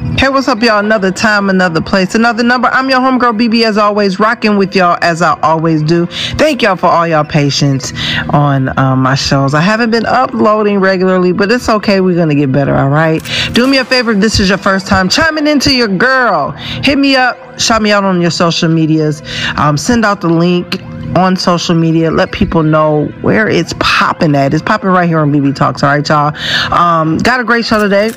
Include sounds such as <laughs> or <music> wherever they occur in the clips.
Hey, what's up, y'all? Another time, another place, another number. I'm your homegirl BB, as always, rocking with y'all as I always do. Thank y'all for all y'all patience on um, my shows. I haven't been uploading regularly, but it's okay. We're gonna get better, all right? Do me a favor if this is your first time chiming into your girl. Hit me up, shout me out on your social medias, um, send out the link on social media. Let people know where it's popping at. It's popping right here on BB Talks. All right, y'all. Um, got a great show today.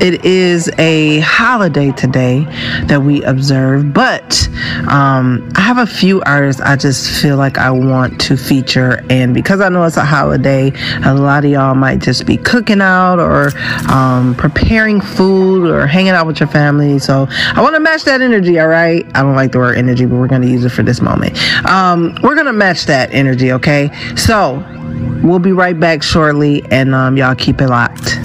It is a holiday today that we observe, but um, I have a few artists I just feel like I want to feature. And because I know it's a holiday, a lot of y'all might just be cooking out or um, preparing food or hanging out with your family. So I want to match that energy, all right? I don't like the word energy, but we're going to use it for this moment. Um, we're going to match that energy, okay? So we'll be right back shortly, and um, y'all keep it locked.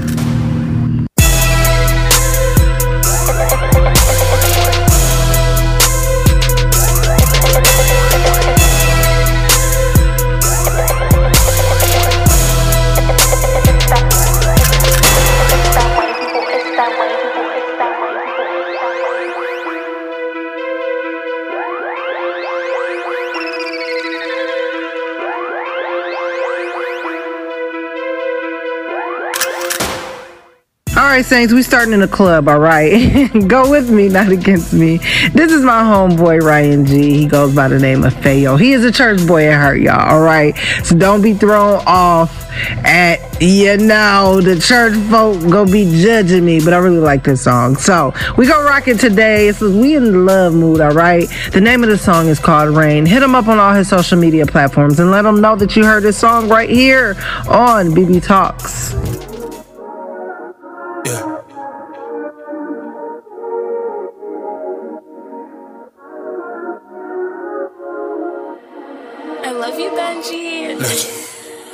Right, Saints, we starting in a club, all right? <laughs> Go with me, not against me. This is my homeboy, Ryan G. He goes by the name of Fayo. He is a church boy at heart, y'all, all right? So don't be thrown off at, you know, the church folk gonna be judging me, but I really like this song. So we gonna rock it today. So we in the love mood, all right? The name of the song is called Rain. Hit him up on all his social media platforms and let him know that you heard this song right here on BB Talks.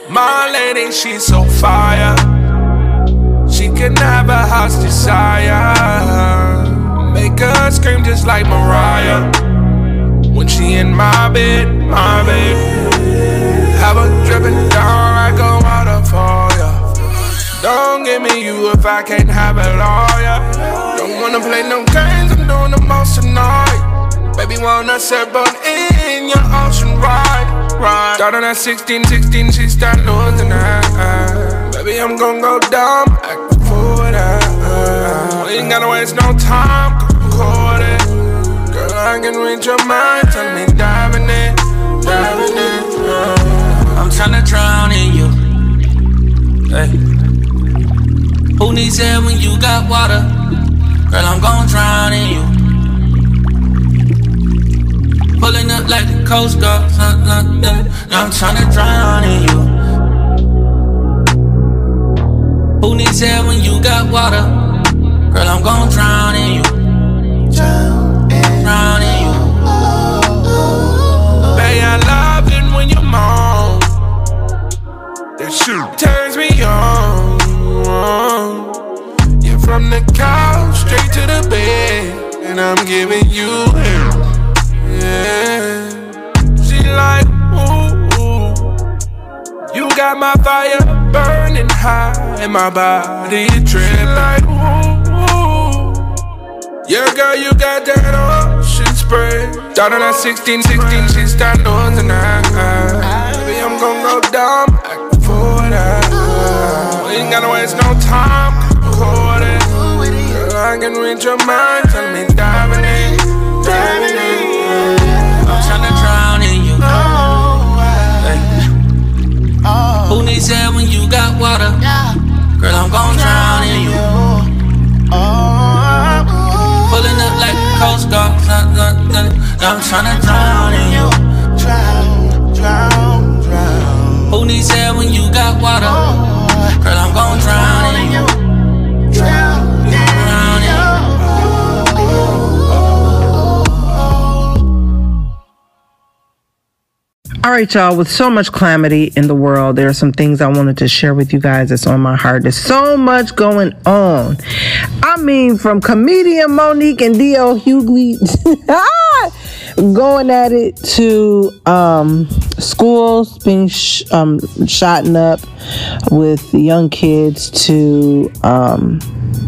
My lady, she's so fire. She can have a house desire. Make her scream just like Mariah. When she in my bed, my bed. Have her dripping down like a waterfall, yeah. Don't give me you if I can't have it all, yeah. Don't wanna play no games, I'm doing the most tonight. Baby, wanna sailboat in your ocean ride, ride. Started at 16, 16, she start losing her. Baby, I'm gonna go dumb, act a fool with. We ain't gotta waste no time, record it. Girl, I can read your mind, tell me diving in, diving in. uh. I'm tryna drown in you. Hey. Who needs air when you got water? Girl, I'm gon' drown in you. Coast Guard. uh, uh, yeah. I'm tryna drown in you. Who needs air when you got water? Girl, I'm gon' drown in you. Drown in you. Babe, I love it when you moan. That shit turns me on. You're from the couch straight to the bed, and I'm giving you hell. Yeah. Like, ooh. You got my fire burning high, and my body tripping. like, ooh. Yeah, girl, you got that ocean spray. Started at 16, 16, she start losing her. Baby, I'm gon' go dumb, act with her. We ain't gotta waste no time, record it. Girl, I can read your mind, tell me Who needs when you got water? Girl, I'm gon' drown in you. Pulling up like the Coast Guard. I'm tryna drown right, y'all. With so much calamity in the world, there are some things I wanted to share with you guys that's on my heart. There's so much going on. I mean, from comedian Mo'Nique and D.L. Hughley <laughs> going at it to um, schools being sh- um, shotting up with young kids to um,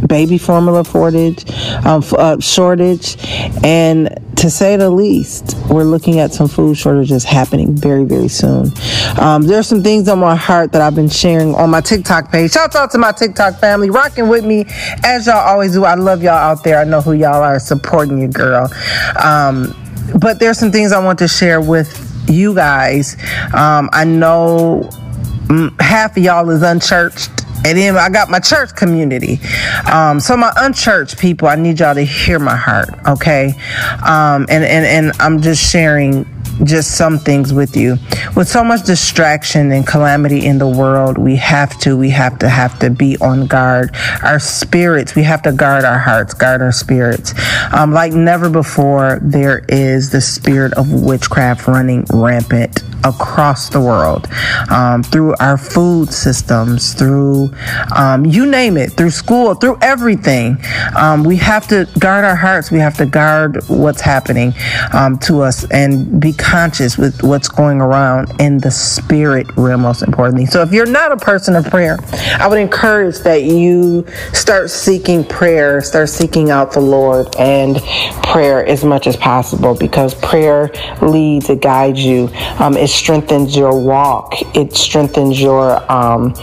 baby formula shortage, um, uh, shortage, and to say the least, we're looking at some food shortages happening very, very soon. Um, there's some things on my heart that I've been sharing on my TikTok page. Shout out to my TikTok family, rocking with me as y'all always do. I love y'all out there. I know who y'all are supporting you, girl. Um, but there's some things I want to share with you guys. Um, I know mm, half of y'all is unchurched and then I got my church community. Um, so my unchurched people, I need y'all to hear my heart, okay? Um, and, and, and I'm just sharing just some things with you. With so much distraction and calamity in the world, we have to, we have to have to be on guard. Our spirits, we have to guard our hearts, guard our spirits. Um, like never before, there is the spirit of witchcraft running rampant across the world um, through our food systems, through um, you name it, through school, through everything. Um, we have to guard our hearts. We have to guard what's happening um, to us and be conscious with what's going around in the spirit realm, most importantly. So if you're not a person of prayer, I would encourage that you start seeking prayer, start seeking out the Lord and prayer as much as possible because prayer leads, it guides you. Um, it strengthens your walk. It strengthens your um,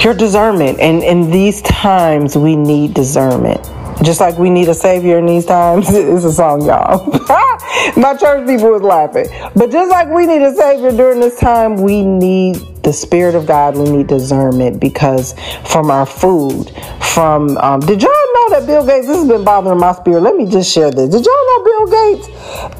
your discernment. And in these times, we need discernment. Just like we need a savior in these times. <laughs> It's a song, y'all. <laughs> My church people was laughing. But just like we need a savior during this time, we need the spirit of God. We need discernment because from our food, from um, did y'all know that Bill Gates? This has been bothering my spirit. Let me just share this. Did y'all know Bill Gates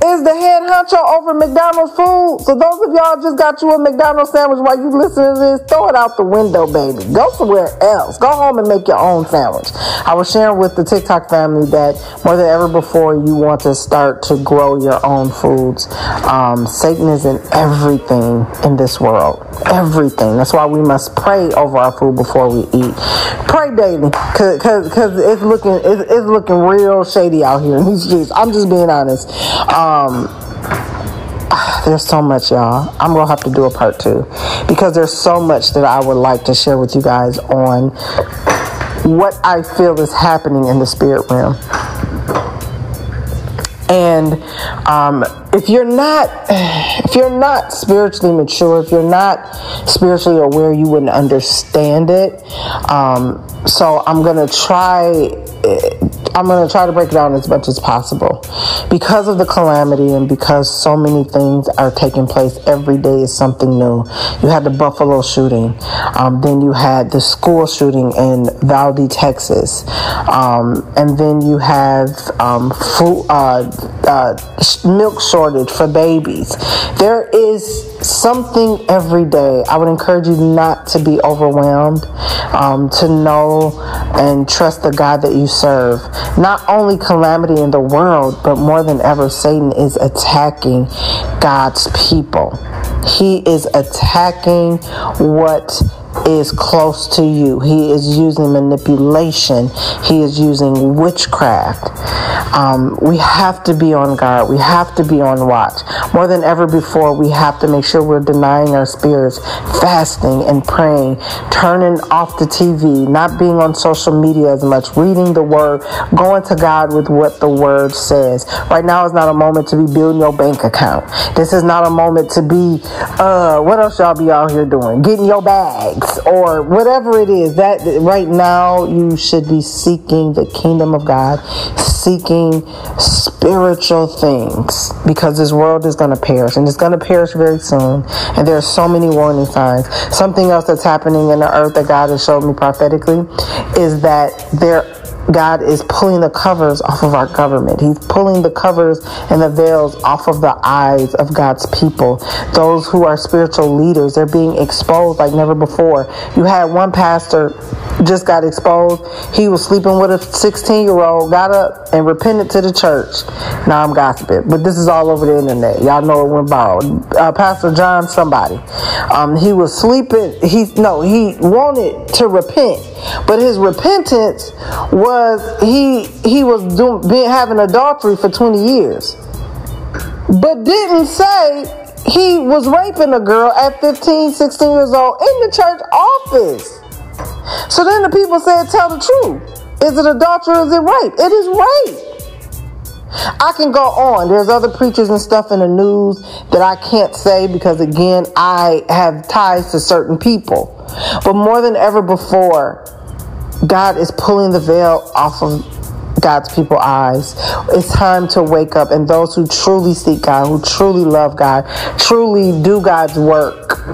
is the head honcho over McDonald's food? So those of y'all just got you a McDonald's sandwich while you listen to this, throw it out the window, baby. Go somewhere else. Go home and make your own sandwich. I was sharing with the TikTok family that more than ever before, you want to start to grow your own foods. Um, Satan is in everything in this world. Everything. That's why we must pray over our food before we eat. Pray daily, cause, cause, cause it's looking, it's, it's looking real shady out here in these streets. I'm just being honest. Um, <sighs> there's so much, y'all. I'm gonna have to do a part two because there's so much that I would like to share with you guys on what I feel is happening in the spirit realm. And um, if you're not, if you're not spiritually mature, if you're not spiritually aware, you wouldn't understand it. Um, so I'm gonna try I'm to try to break it down as much as possible. Because of the calamity and because so many things are taking place, every day is something new. You had the Buffalo shooting, um, then you had the school shooting in Valdy, Texas, um, and then you have um, food, uh, uh, milk shortage for babies. There is something every day. I would encourage you not to be overwhelmed, um, to know and trust the God that you serve. Not only calamity in the world, but more than ever, Satan is attacking God's people. He is attacking what is close to you. He is using manipulation. He is using witchcraft. Um, we have to be on guard. We have to be on watch. More than ever before, we have to make sure we're denying our spirits, fasting and praying, turning off the TV, not being on social media as much, reading the word, going to God with what the word says. Right now is not a moment to be building your bank account. This is not a moment to be, uh, what else y'all be out here doing? Getting your bags or whatever it is. That right now you should be seeking the kingdom of God, seeking spiritual things because this world is going to perish and it's going to perish very soon. And there are so many warning signs. Something else that's happening in the earth that God has showed me prophetically is that there God is pulling the covers off of our government. He's pulling the covers and the veils off of the eyes of God's people. Those who are spiritual leaders, they're being exposed like never before. You had one pastor just got exposed. He was sleeping with a 16 year old, got up and repented to the church. Now I'm gossiping, but this is all over the internet. Y'all know it went viral. Uh, pastor John, somebody, um, he was sleeping. He no, he wanted to repent, but his repentance was he he was doing being having adultery for 20 years, but didn't say he was raping a girl at 15, 16 years old in the church office. So then the people said, tell the truth. Is it adultery or is it rape? It is rape. I can go on. There's other preachers and stuff in the news that I can't say because, again, I have ties to certain people. But more than ever before, God is pulling the veil off of God's people eyes. It's time to wake up and those who truly seek God, who truly love God, truly do God's work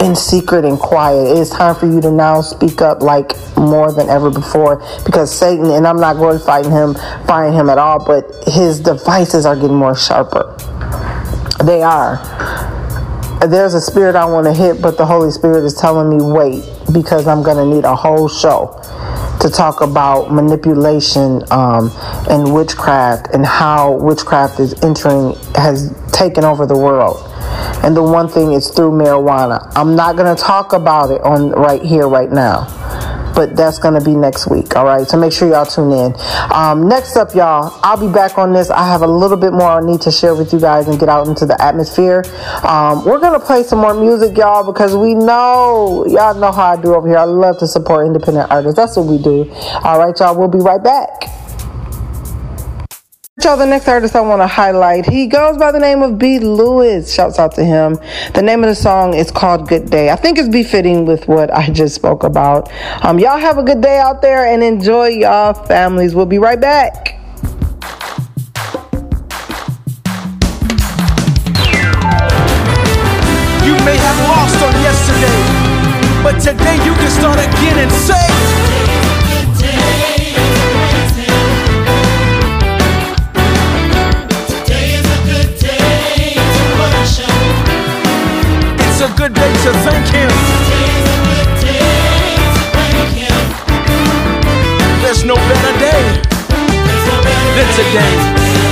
in secret and quiet. It is time for you to now speak up like more than ever before because Satan, and I'm not glorifying him, fighting him at all, but his devices are getting more sharper. They are. There's a spirit I want to hit, but the Holy Spirit is telling me wait because I'm going to need a whole show to talk about manipulation um, and witchcraft and how witchcraft is entering, has taken over the world. And the one thing is through marijuana. I'm not going to talk about it on right here, right now but that's going to be next week. All right. So make sure y'all tune in. Um, next up, y'all, I'll be back on this. I have a little bit more I need to share with you guys and get out into the atmosphere. Um, we're going to play some more music, y'all, because we know y'all know how I do over here. I love to support independent artists. That's what we do. All right, y'all. We'll be right back. Y'all, the next artist I want to highlight, he goes by the name of B. Lewis. Shouts out to him. The name of the song is called Good Day. I think it's befitting with what I just spoke about. Um, y'all have a good day out there and enjoy y'all families. We'll be right back. You may have lost on yesterday, but today you can start again and say, to thank Him. There's no better day than today.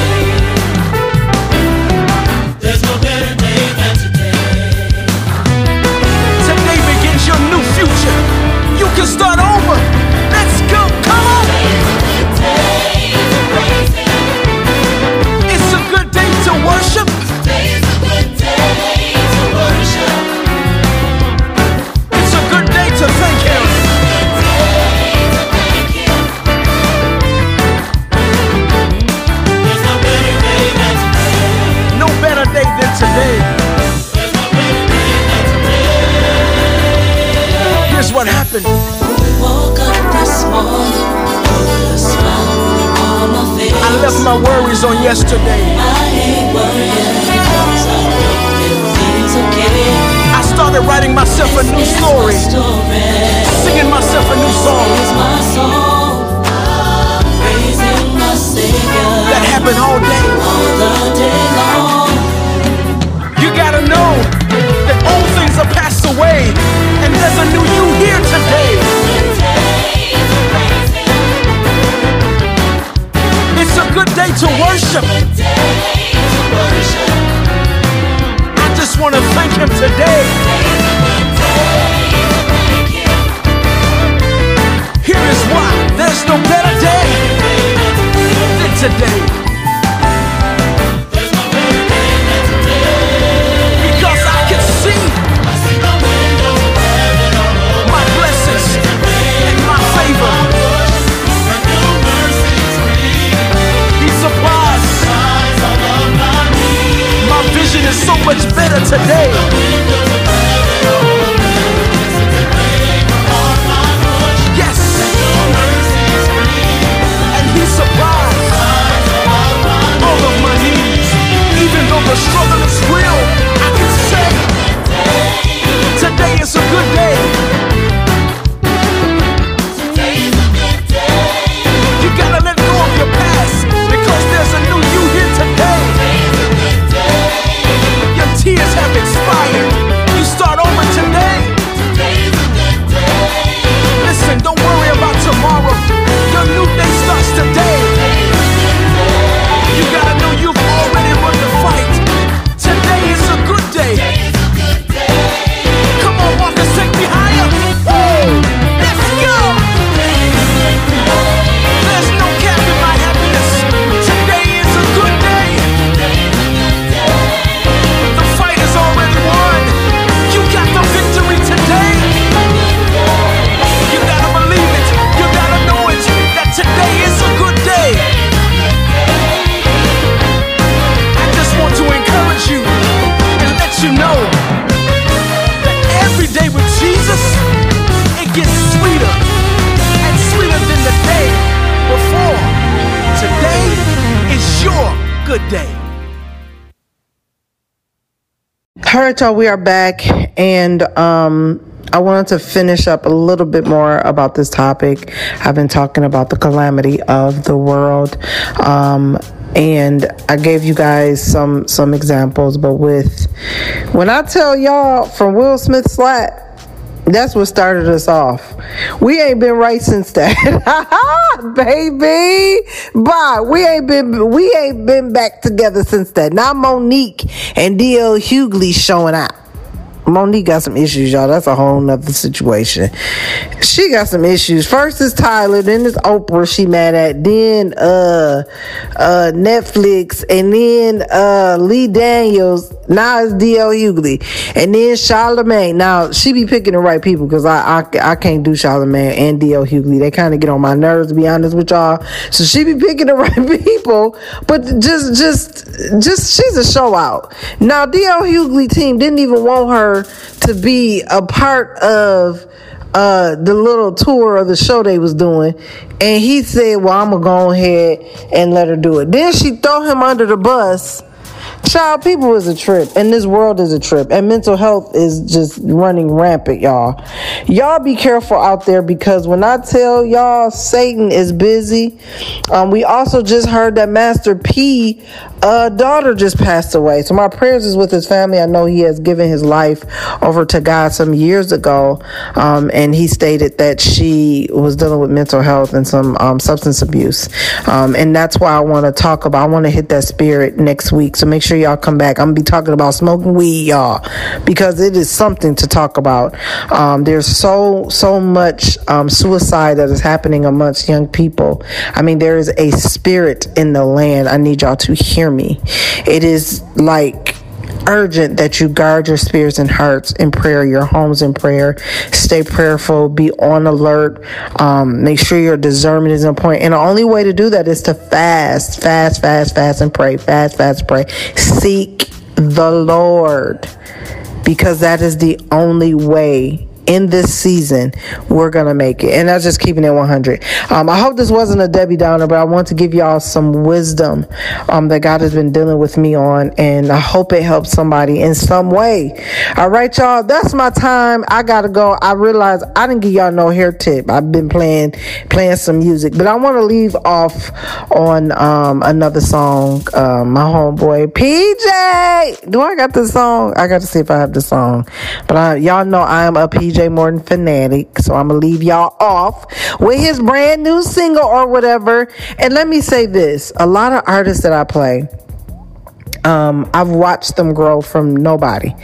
On today. All right, y'all, we are back, and um, I wanted to finish up a little bit more about this topic. I've been talking about the calamity of the world, um, and I gave you guys some some examples. But with when I tell y'all from Will Smith slat, that's what started us off. We ain't been right since that, <laughs> baby. Bye. We ain't been we ain't been back together since that. Now Mo'Nique and DL Hughley showing out. Mo'Nique got some issues, y'all. That's a whole nother situation. She got some issues. First is Tyler, then it's Oprah she mad at, then uh uh Netflix, and then uh Lee Daniels, now it's DL Hughley, and then Charlamagne. Now she be picking the right people because I, I I can't do Charlamagne and DL Hughley. They kind of get on my nerves to be honest with y'all. So she be picking the <laughs> right people, but just just just she's a show out. Now DL Hughley team didn't even want her to be a part of uh the little tour of the show they was doing and he said well i'm gonna go ahead and let her do it then she throw him under the bus Child, people is a trip, and this world is a trip, and mental health is just running rampant, y'all. Y'all be careful out there because when I tell y'all Satan is busy, um, we also just heard that Master P uh, daughter just passed away. So my prayers is with his family. I know he has given his life over to God some years ago, um, and he stated that she was dealing with mental health and some um, substance abuse, um, and that's why I want to talk about. I want to hit that spirit next week. So make sure y'all come back. I'm gonna be talking about smoking weed, y'all, because it is something to talk about. Um, there's so so much um, suicide that is happening amongst young people. I mean, there is a spirit in the land. I need y'all to hear me. It is like urgent that you guard your spirits and hearts in prayer, your homes in prayer. Stay prayerful, be on alert. Um, make sure your discernment is on point. And the only way to do that is to fast, fast, fast, fast, and pray. Fast, fast, pray. Seek the Lord because that is the only way in this season we're gonna make it. And that's just keeping it 100 um, i hope this wasn't a debbie downer but i want to give y'all some wisdom um, that god has been dealing with me on and i hope it helps somebody in some way. All right y'all that's my time. I gotta go. I realize i didn't give y'all no hair tip. I've been playing playing some music but i want to leave off on um, another song. Uh, my homeboy pj do i got the song? I got to see if i have the song but I, y'all know i am a pj Morton fanatic, so I'm gonna leave y'all off with his brand new single or whatever. And let me say this: a lot of artists that I play. Um, I've watched them grow from nobody.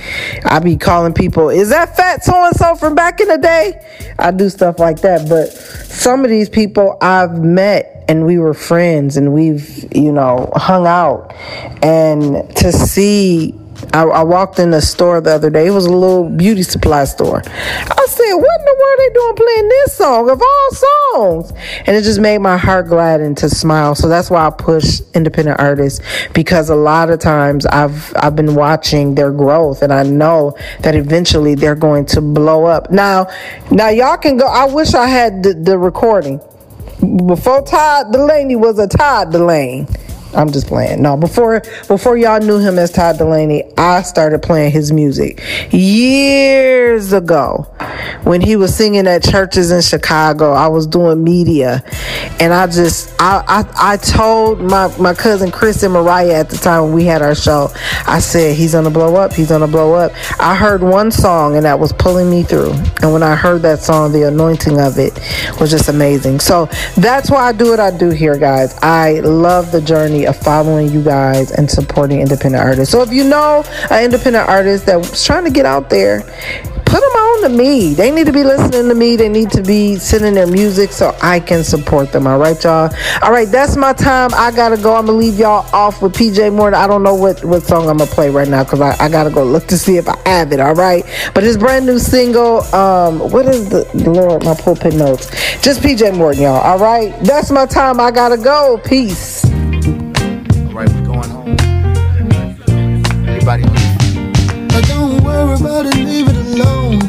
I be calling people, is that fat so and so from back in the day? I do stuff like that. But some of these people I've met and we were friends and we've, you know, hung out. And to see I, I, walked in the store the other day. It was a little beauty supply store. I said, "What in the world are they doing playing this song of all songs?" And it just made my heart glad and to smile. So that's why I push independent artists because a lot of times I've I've been watching their growth, and I know that eventually they're going to blow up. Now, now y'all can go. I wish I had the, the recording before Todd Delaney was a Todd Dulaney. I'm just playing. No, before before y'all knew him as Todd Delaney, I started playing his music years ago when he was singing at churches in Chicago. I was doing media, and I just I I, I told my my cousin Chris and Mariah at the time when we had our show. I said he's gonna blow up. He's gonna blow up. I heard one song and that was pulling me through. And when I heard that song, the anointing of it was just amazing. So that's why I do what I do here, guys. I love the journey of following you guys and supporting independent artists. So if you know an independent artist that's trying to get out there, put them on to me. They need to be listening to me. They need to be sending their music so I can support them. All right, y'all. All right, that's my time. I gotta go. I'm gonna leave y'all off with PJ Morton. I don't know what what song I'm gonna play right now because I, I gotta go look to see if I have it. All right, but his brand new single. Um, what is the Lord? My pulpit notes. Just PJ Morton, y'all. All right, that's my time. I gotta go. Peace. Everybody. But don't worry about it, leave it alone,